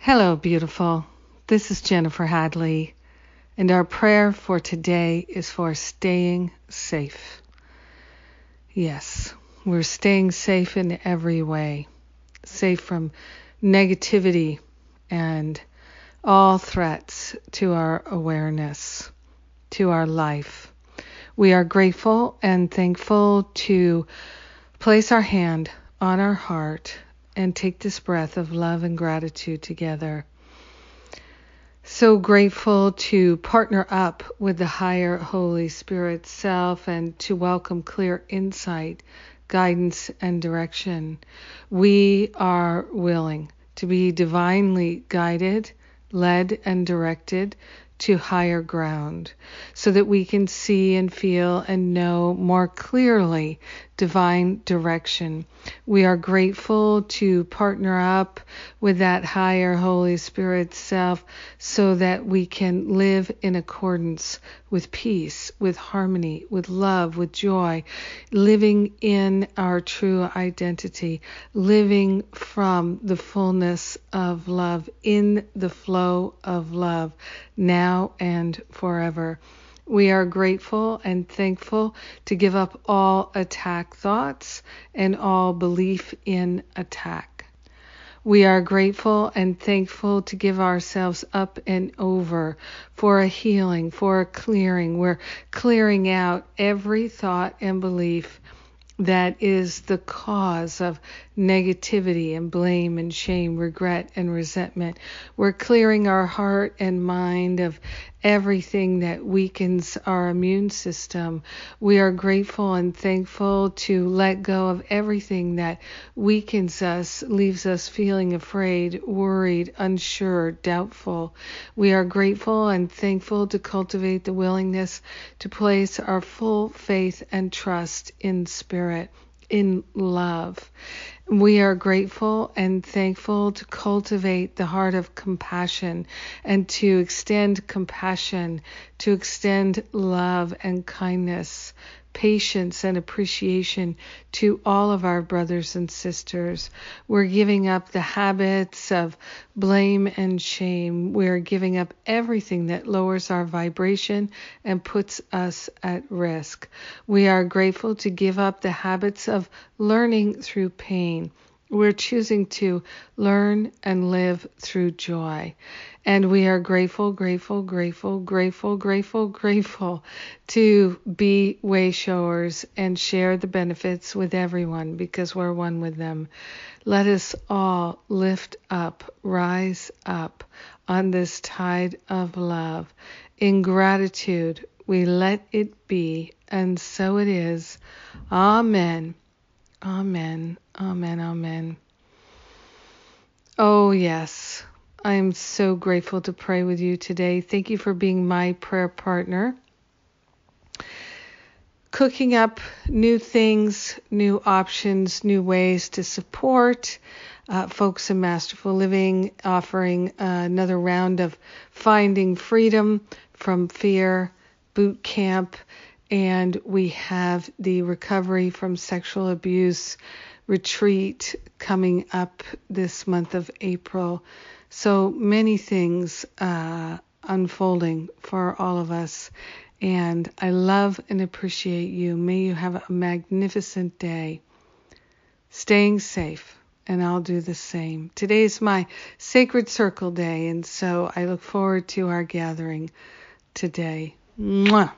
Hello, beautiful. This is Jennifer Hadley, and our prayer for today is for staying safe. Yes, we're staying safe in every way, safe from negativity and all threats to our awareness, to our life. We are grateful and thankful to place our hand on our heart and take this breath of love and gratitude together. So grateful to partner up with the higher Holy Spirit self and to welcome clear insight, guidance, and direction. We are willing to be divinely guided, led, and directed to higher ground so that we can see and feel and know more clearly divine direction. We are grateful to partner up with that higher Holy Spirit self so that we can live in accordance with peace, with harmony, with love, with joy, living in our true identity, living from the fullness of love, in the flow of love, now and forever. We are grateful and thankful to give up all attack thoughts and all belief in attack. We are grateful and thankful to give ourselves up and over for a healing, for a clearing. We're clearing out every thought and belief that is the cause of negativity and blame and shame, regret and resentment. We're clearing our heart and mind of everything that weakens our immune system. We are grateful and thankful to let go of everything that weakens us, leaves us feeling afraid, worried, unsure, doubtful. We are grateful and thankful to cultivate the willingness to place our full faith and trust in Spirit in love. We are grateful and thankful to cultivate the heart of compassion and to extend compassion, to extend love and kindness patience and appreciation to all of our brothers and sisters. We're giving up the habits of blame and shame. We're giving up everything that lowers our vibration and puts us at risk. We are grateful to give up the habits of learning through pain. We're choosing to learn and live through joy. And we are grateful, grateful, grateful, grateful, grateful, grateful to be way showers and share the benefits with everyone because we're one with them. Let us all lift up, rise up on this tide of love. In gratitude, we let it be, and so it is. Amen. Amen. Amen. Amen. Oh, yes. I am so grateful to pray with you today. Thank you for being my prayer partner. Cooking up new things, new options, new ways to support uh, folks in Masterful Living, offering uh, another round of Finding Freedom from Fear boot camp. And we have the Recovery from Sexual Abuse retreat coming up this month of April. So many things uh, unfolding for all of us. And I love and appreciate you. May you have a magnificent day. Staying safe, and I'll do the same. Today is my sacred circle day, and so I look forward to our gathering today. Mwah.